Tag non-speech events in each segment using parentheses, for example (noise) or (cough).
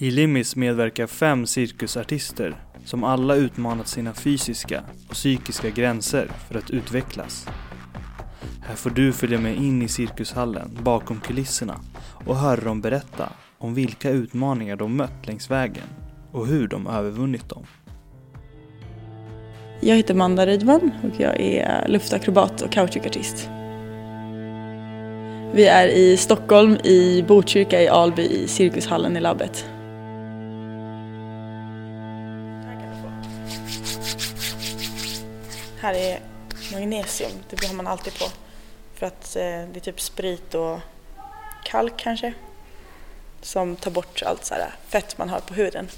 I Limis medverkar fem cirkusartister som alla utmanat sina fysiska och psykiska gränser för att utvecklas. Här får du följa med in i cirkushallen bakom kulisserna och höra dem berätta om vilka utmaningar de mött längs vägen och hur de övervunnit dem. Jag heter Manda Rydman och jag är luftakrobat och kautschukartist. Vi är i Stockholm, i Botkyrka i Alby, i Cirkushallen i labbet. Här är magnesium, det har man alltid på. För att eh, det är typ sprit och kalk kanske. Som tar bort allt så här fett man har på huden.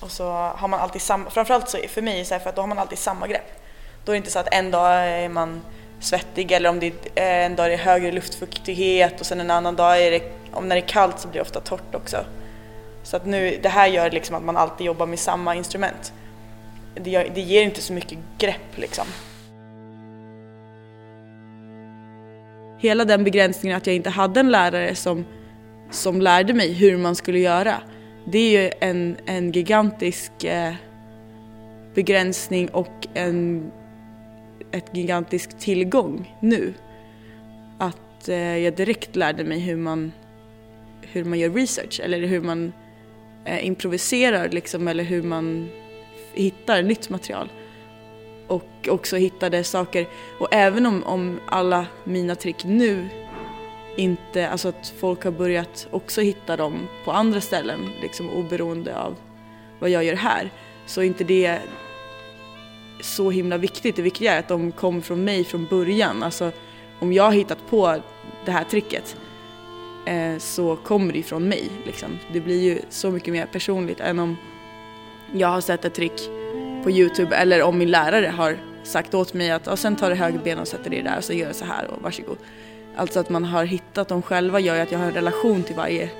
Och så har man alltid samma, framförallt så för mig, så här, för att då har man alltid samma grepp. Då är det inte så att en dag är man svettig eller om det är eh, en dag är det högre luftfuktighet och sen en annan dag är det, om när det är kallt så blir det ofta torrt också. Så att nu, det här gör liksom att man alltid jobbar med samma instrument. Det, det ger inte så mycket grepp liksom. Hela den begränsningen att jag inte hade en lärare som, som lärde mig hur man skulle göra det är ju en, en gigantisk eh, begränsning och en ett gigantisk tillgång nu. Att eh, jag direkt lärde mig hur man, hur man gör research eller hur man eh, improviserar liksom, eller hur man hittar nytt material. Och också hittade saker, och även om, om alla mina trick nu inte, alltså att folk har börjat också hitta dem på andra ställen, liksom oberoende av vad jag gör här, så är inte det så himla viktigt. Det viktiga är att de kom från mig från början. Alltså om jag har hittat på det här tricket eh, så kommer det ifrån mig. Liksom. Det blir ju så mycket mer personligt än om jag har sett ett trick på Youtube eller om min lärare har sagt åt mig att sen tar du höger ben och sätter dig där och så gör jag så här och varsågod. Alltså att man har hittat dem själva gör ju att jag har en relation till varje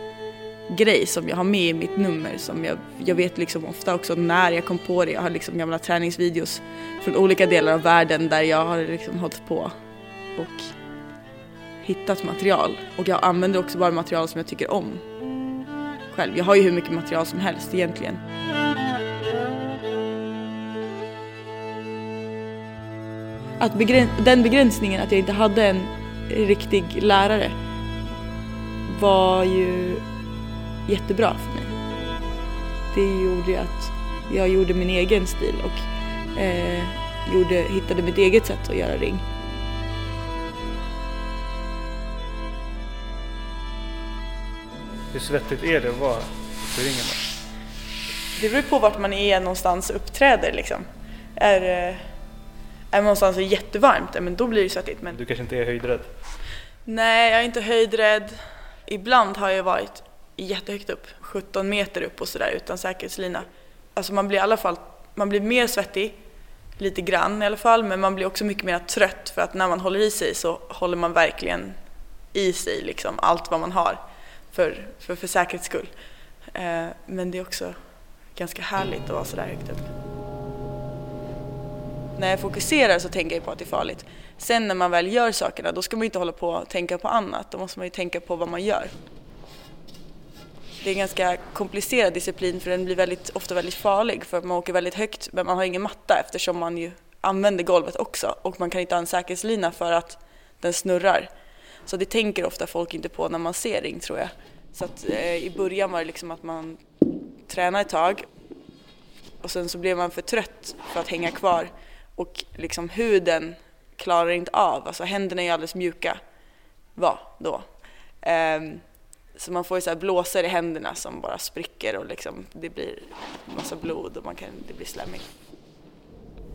grej som jag har med i mitt nummer. Som jag, jag vet liksom ofta också när jag kom på det. Jag har liksom gamla träningsvideos från olika delar av världen där jag har liksom hållit på och hittat material. Och jag använder också bara material som jag tycker om själv. Jag har ju hur mycket material som helst egentligen. Att begräns den begränsningen att jag inte hade en riktig lärare var ju jättebra för mig. Det gjorde att jag gjorde min egen stil och eh, gjorde, hittade mitt eget sätt att göra ring. Hur svettigt är det att vara på ringen? Det beror på vart man är någonstans och uppträder liksom. Är, eh, är man någonstans är jättevarmt, men då blir det svettigt. Men... Du kanske inte är höjdrädd? Nej, jag är inte höjdrädd. Ibland har jag varit jättehögt upp, 17 meter upp och sådär utan säkerhetslina. Alltså man blir i alla fall, man blir mer svettig, lite grann i alla fall, men man blir också mycket mer trött för att när man håller i sig så håller man verkligen i sig liksom allt vad man har för, för, för säkerhets skull. Eh, men det är också ganska härligt att vara sådär högt upp. När jag fokuserar så tänker jag på att det är farligt. Sen när man väl gör sakerna då ska man inte hålla på och tänka på annat, då måste man ju tänka på vad man gör. Det är en ganska komplicerad disciplin för den blir väldigt, ofta väldigt farlig för man åker väldigt högt men man har ingen matta eftersom man ju använder golvet också och man kan inte ha en säkerhetslina för att den snurrar. Så det tänker ofta folk inte på när man ser ring tror jag. Så att eh, i början var det liksom att man tränade ett tag och sen så blev man för trött för att hänga kvar och liksom huden klarar inte av, alltså händerna är ju alldeles mjuka var då. Um, så man får ju så här blåsor i händerna som bara spricker och liksom det blir massa blod och man kan, det blir slemmigt.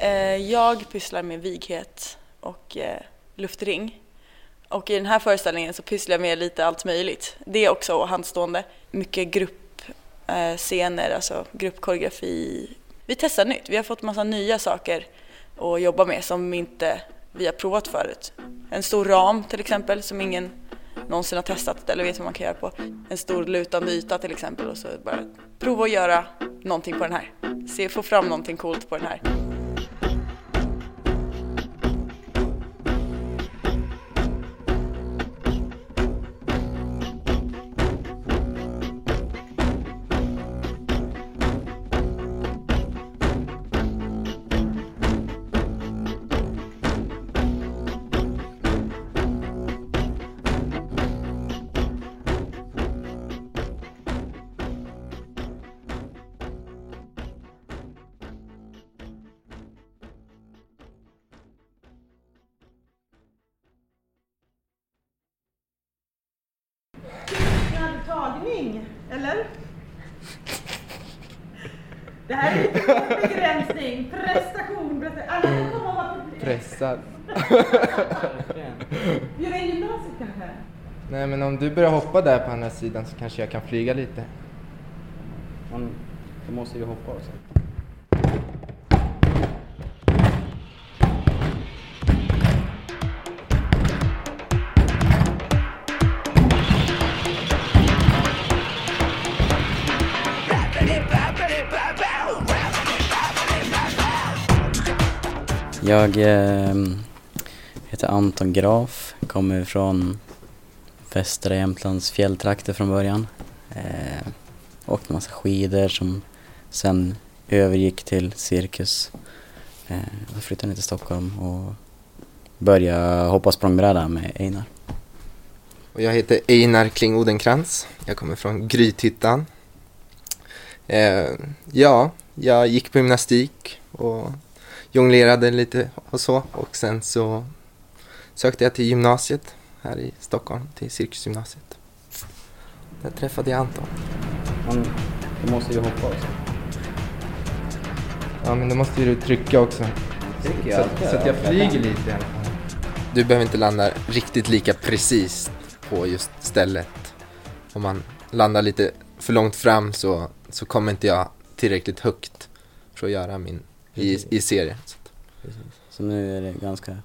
Uh, ehm, jag pysslar med vighet och uh, luftring. Och i den här föreställningen så pysslar jag med lite allt möjligt. Det är också handstående. Mycket gruppscener, eh, alltså gruppkoreografi. Vi testar nytt. Vi har fått massa nya saker att jobba med som inte vi har provat förut. En stor ram till exempel som ingen någonsin har testat eller vet vad man kan göra på en stor lutande yta till exempel och så bara prova att göra någonting på den här. Se, få fram någonting coolt på den här. Tagning, eller? Det här är lite begränsning, prestation, prestation. Alla kan komma och vara. Pressad. (laughs) Bjuda in gymnasiet kanske? Nej men om du börjar hoppa där på andra sidan så kanske jag kan flyga lite. Man, du måste ju hoppa också. Jag eh, heter Anton Graf, kommer från västra Jämtlands fjälltrakter från början. Eh, åkte massa skidor som sen övergick till cirkus. Eh, jag flyttade ner till Stockholm och började hoppa språngbräda med Einar. Och jag heter Einar Kling Odenkrans. Jag kommer från Grythyttan. Eh, ja, jag gick på gymnastik och jonglerade lite och så. Och sen så sökte jag till gymnasiet här i Stockholm, till Cirkusgymnasiet. Där träffade jag Anton. Man, du måste ju hoppa också. Ja, men då måste ju du trycka också. Trycker jag Så, så att jag ja. flyger lite i alla fall. Du behöver inte landa riktigt lika precis på just stället. Om man landar lite för långt fram så, så kommer inte jag tillräckligt högt för att göra min i, i serien. Så. Så nu är det ganska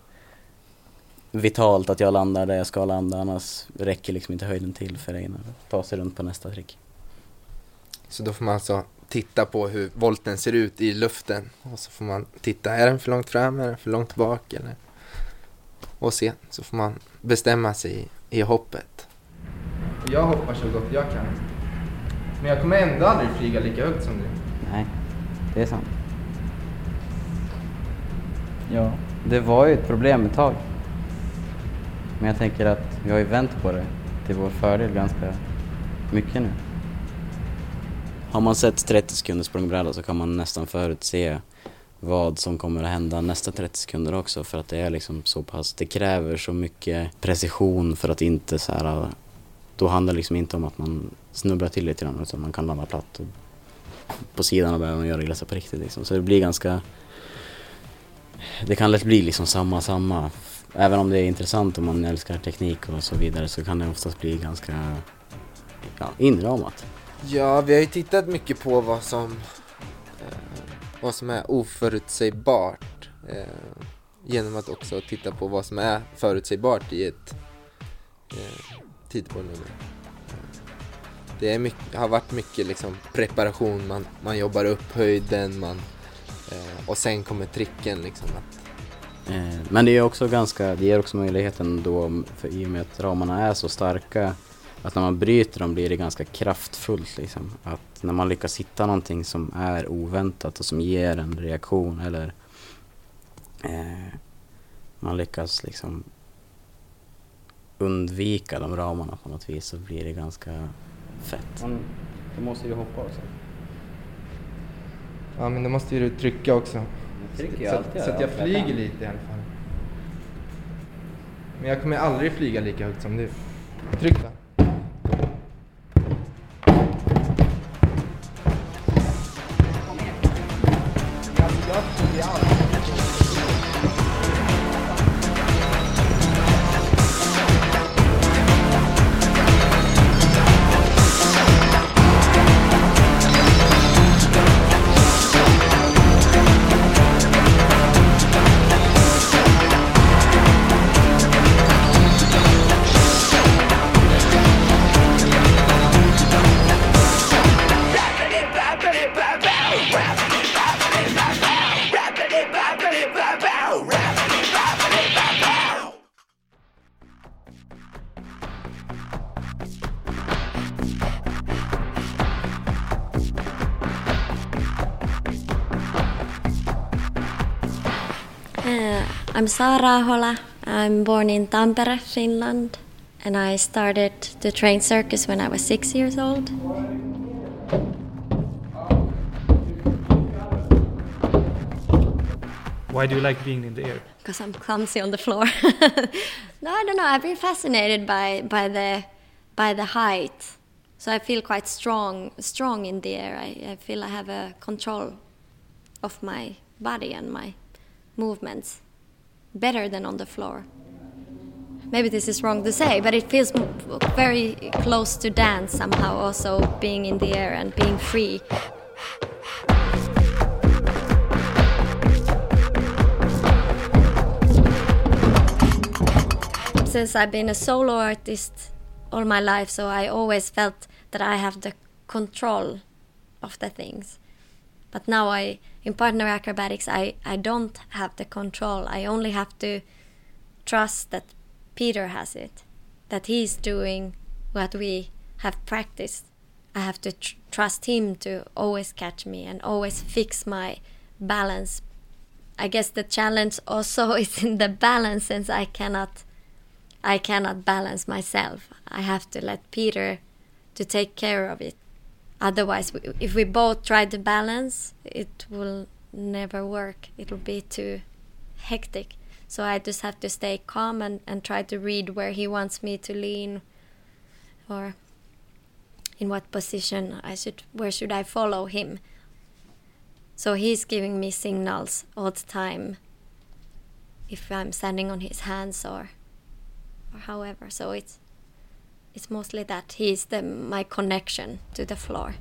vitalt att jag landar där jag ska landa annars räcker liksom inte höjden till för Einar att ta sig runt på nästa trick. Så då får man alltså titta på hur volten ser ut i luften och så får man titta, är den för långt fram, är den för långt bak eller och se, så får man bestämma sig i, i hoppet. Jag hoppar så gott jag kan. Men jag kommer ändå aldrig flyga lika högt som du. Nej, det är sant. Ja, det var ju ett problem ett tag. Men jag tänker att vi har ju vänt på det till vår fördel ganska mycket nu. Har man sett 30 sekunders språngbräda så kan man nästan förutse vad som kommer att hända nästa 30 sekunder också för att det är liksom så pass, det kräver så mycket precision för att inte så här, då handlar det liksom inte om att man snubblar till lite grann utan man kan landa platt och på sidan och börja göra glassa på riktigt liksom. Så det blir ganska, det kan lätt bli liksom samma, samma. Även om det är intressant och man älskar teknik och så vidare så kan det oftast bli ganska ja, inramat. Ja, vi har ju tittat mycket på vad som, eh, vad som är oförutsägbart. Eh, genom att också titta på vad som är förutsägbart i ett eh, tidporrnummer. Eh, det är mycket, har varit mycket liksom preparation, man, man jobbar upp höjden man, eh, och sen kommer tricken liksom. Att, Eh, Men det är också ganska, det ger också möjligheten då, för i och med att ramarna är så starka, att när man bryter dem blir det ganska kraftfullt liksom. Att när man lyckas hitta någonting som är oväntat och som ger en reaktion eller eh, man lyckas liksom undvika de ramarna på något vis så blir det ganska fett. Man, du måste ju hoppa också. Ja men då måste ju du trycka också. Jag trycker Så, alltid. så att jag ja, flyger kan. lite i alla fall. Men jag kommer aldrig flyga lika högt som du. Tryck då. I'm Sara Ahola. I'm born in Tampere, Finland, and I started to train circus when I was six years old. Why do you like being in the air? because I'm clumsy on the floor. (laughs) no, I don't know. I've been fascinated by by the by the height. So I feel quite strong, strong in the air. I, I feel I have a control of my body and my movements better than on the floor. Maybe this is wrong to say, but it feels very close to dance somehow, also being in the air and being free. Since I've been a solo artist all my life, so I always felt that I have the control of the things. But now I in partner acrobatics I, I don't have the control. I only have to trust that Peter has it, that he's doing what we have practiced. I have to tr- trust him to always catch me and always fix my balance. I guess the challenge also (laughs) is in the balance since I cannot I cannot balance myself. I have to let Peter to take care of it. Otherwise, if we both try to balance, it will never work. It will be too hectic. So I just have to stay calm and, and try to read where he wants me to lean or in what position I should where should I follow him. So he's giving me signals all the time if I'm standing on his hands or or however. So it's it's mostly that he's the my connection to the floor.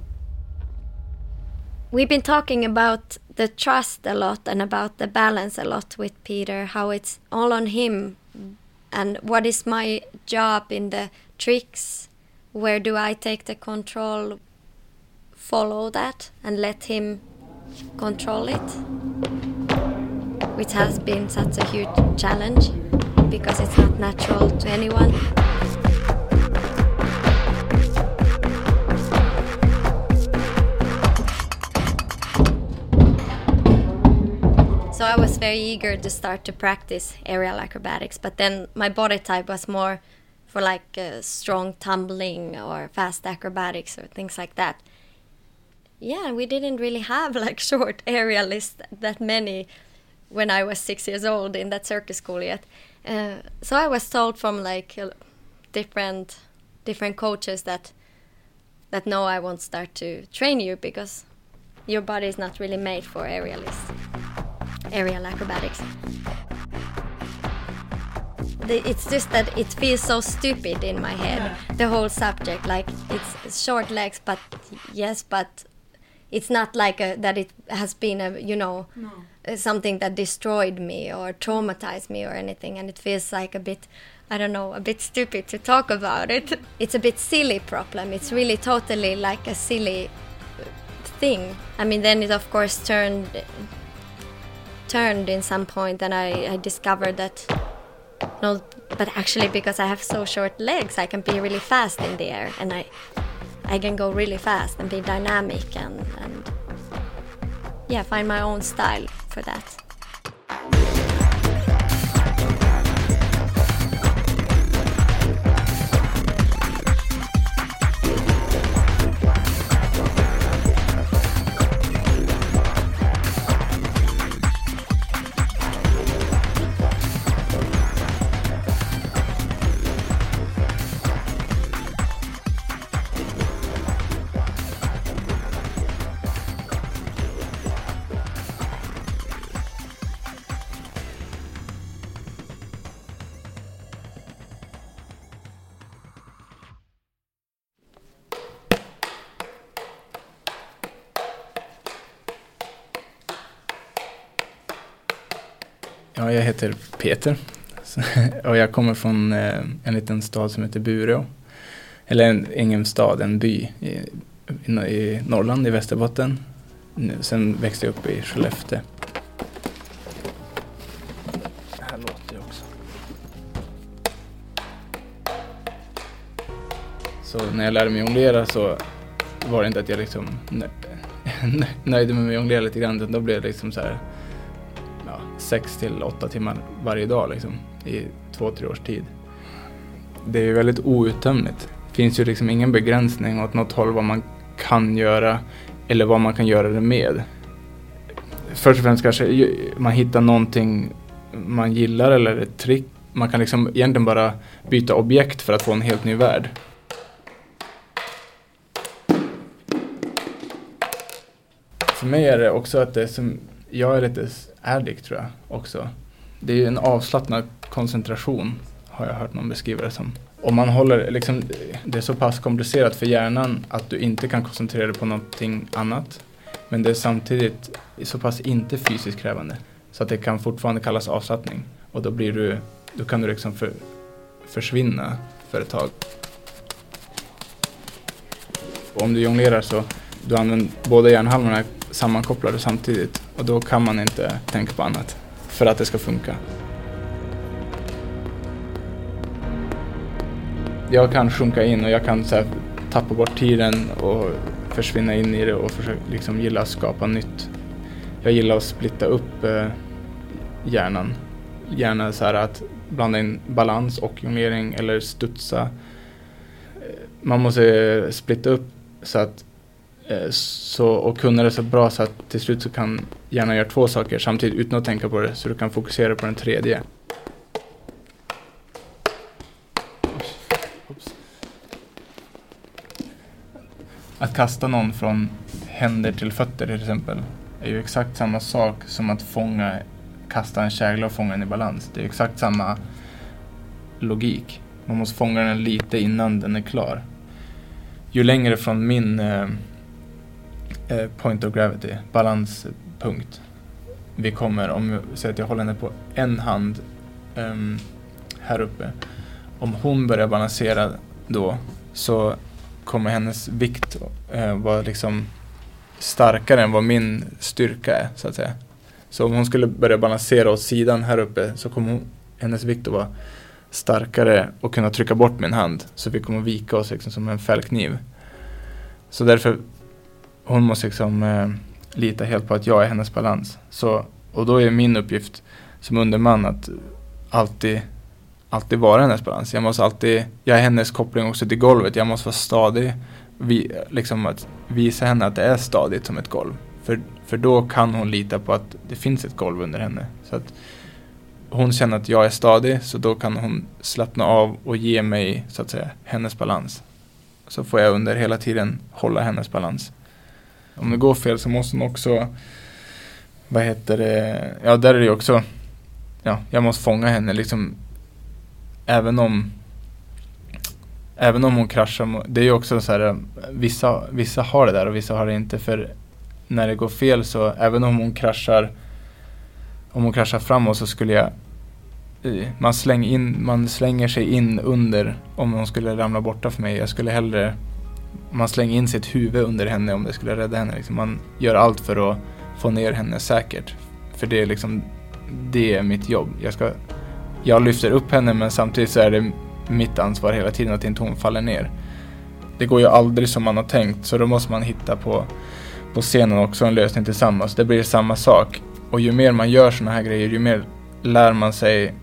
We've been talking about the trust a lot and about the balance a lot with Peter, how it's all on him and what is my job in the tricks, where do I take the control, follow that and let him control it, which has been such a huge challenge because it's not natural to anyone. So I was very eager to start to practice aerial acrobatics, but then my body type was more for like uh, strong tumbling or fast acrobatics or things like that. Yeah, we didn't really have (laughs) like short aerialists that many when I was six years old in that circus school yet. Uh, so I was told from like uh, different different coaches that that no, I won't start to train you because your body is not really made for aerialists, aerial acrobatics. It's just that it feels so stupid in my head. The whole subject, like it's short legs, but yes, but it's not like a, that it has been a you know uh, something that destroyed me or traumatized me or anything and it feels like a bit i don't know a bit stupid to talk about it it's a bit silly problem it's really totally like a silly uh, thing i mean then it of course turned turned in some point and i, I discovered that no but actually because i have so short legs i can be really fast in the air and i I can go really fast and be dynamic and, and yeah, find my own style for that. Ja, jag heter Peter (laughs) och jag kommer från eh, en liten stad som heter Bureå. Eller en, ingen stad, en by i, i, i Norrland, i Västerbotten. Sen växte jag upp i Skellefteå. Det här låter ju också. Så när jag lärde mig jonglera så var det inte att jag liksom nö- (laughs) nöjde mig med att jonglera lite grann, utan då blev det liksom så här sex till åtta timmar varje dag liksom, i två, tre års tid. Det är väldigt outtömligt. Det finns ju liksom ingen begränsning åt något håll vad man kan göra eller vad man kan göra det med. Först och främst kanske man hittar någonting man gillar eller ett trick. Man kan liksom egentligen bara byta objekt för att få en helt ny värld. För mig är det också att det som, jag är lite addict tror jag också. Det är ju en avslappnad koncentration har jag hört någon beskriva det som. Om man håller, liksom, det är så pass komplicerat för hjärnan att du inte kan koncentrera dig på någonting annat. Men det är samtidigt så pass inte fysiskt krävande. Så att det kan fortfarande kallas avslappning. Och då blir du, då kan du liksom för, försvinna för ett tag. Och om du jonglerar så du använder båda hjärnhalvorna sammankopplade samtidigt och då kan man inte tänka på annat för att det ska funka. Jag kan sjunka in och jag kan så här, tappa bort tiden och försvinna in i det och försöka, liksom gilla att skapa nytt. Jag gillar att splitta upp eh, hjärnan. Gärna så här att blanda in balans och jonglering eller studsa. Eh, man måste splitta upp så att Eh, så, och kunna det så bra så att till slut så kan hjärnan göra två saker samtidigt utan att tänka på det så du kan fokusera på den tredje. Att kasta någon från händer till fötter till exempel är ju exakt samma sak som att fånga, kasta en kägla och fånga den i balans. Det är exakt samma logik. Man måste fånga den lite innan den är klar. Ju längre från min eh, Eh, point of gravity, balanspunkt, vi kommer, om jag säger att jag håller henne på en hand um, här uppe. Om hon börjar balansera då så kommer hennes vikt uh, vara liksom starkare än vad min styrka är så att säga. Så om hon skulle börja balansera åt sidan här uppe så kommer hon, hennes vikt att vara starkare och kunna trycka bort min hand. Så vi kommer vika oss liksom som en fällkniv. Så därför, hon måste liksom eh, lita helt på att jag är hennes balans. Så, och då är min uppgift som underman att alltid, alltid vara hennes balans. Jag måste alltid, jag är hennes koppling också till golvet. Jag måste vara stadig. Vi, liksom att visa henne att det är stadigt som ett golv. För, för då kan hon lita på att det finns ett golv under henne. Så att hon känner att jag är stadig så då kan hon slappna av och ge mig så att säga hennes balans. Så får jag under hela tiden hålla hennes balans. Om det går fel så måste hon också, vad heter det, ja där är det ju också, ja jag måste fånga henne liksom även om Även om hon kraschar, det är ju också så här, vissa, vissa har det där och vissa har det inte för när det går fel så även om hon kraschar om hon kraschar framåt så skulle jag man, släng in, man slänger sig in under om hon skulle ramla borta för mig. Jag skulle hellre man slänger in sitt huvud under henne om det skulle rädda henne. Liksom man gör allt för att få ner henne säkert. För det är liksom det är mitt jobb. Jag, ska, jag lyfter upp henne men samtidigt så är det mitt ansvar hela tiden att inte hon faller ner. Det går ju aldrig som man har tänkt så då måste man hitta på, på scenen också en lösning tillsammans. Det blir samma sak. Och ju mer man gör sådana här grejer ju mer lär man sig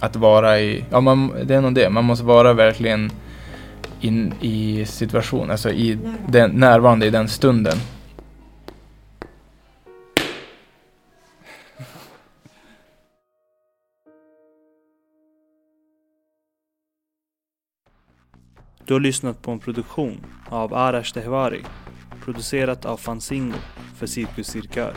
att vara i, ja man, det är nog det, man måste vara verkligen in i situationen, alltså i den, närvarande i den stunden. Du har lyssnat på en produktion av Arash Tehvari, producerat av Fanzingo för Cirkus Cirkör.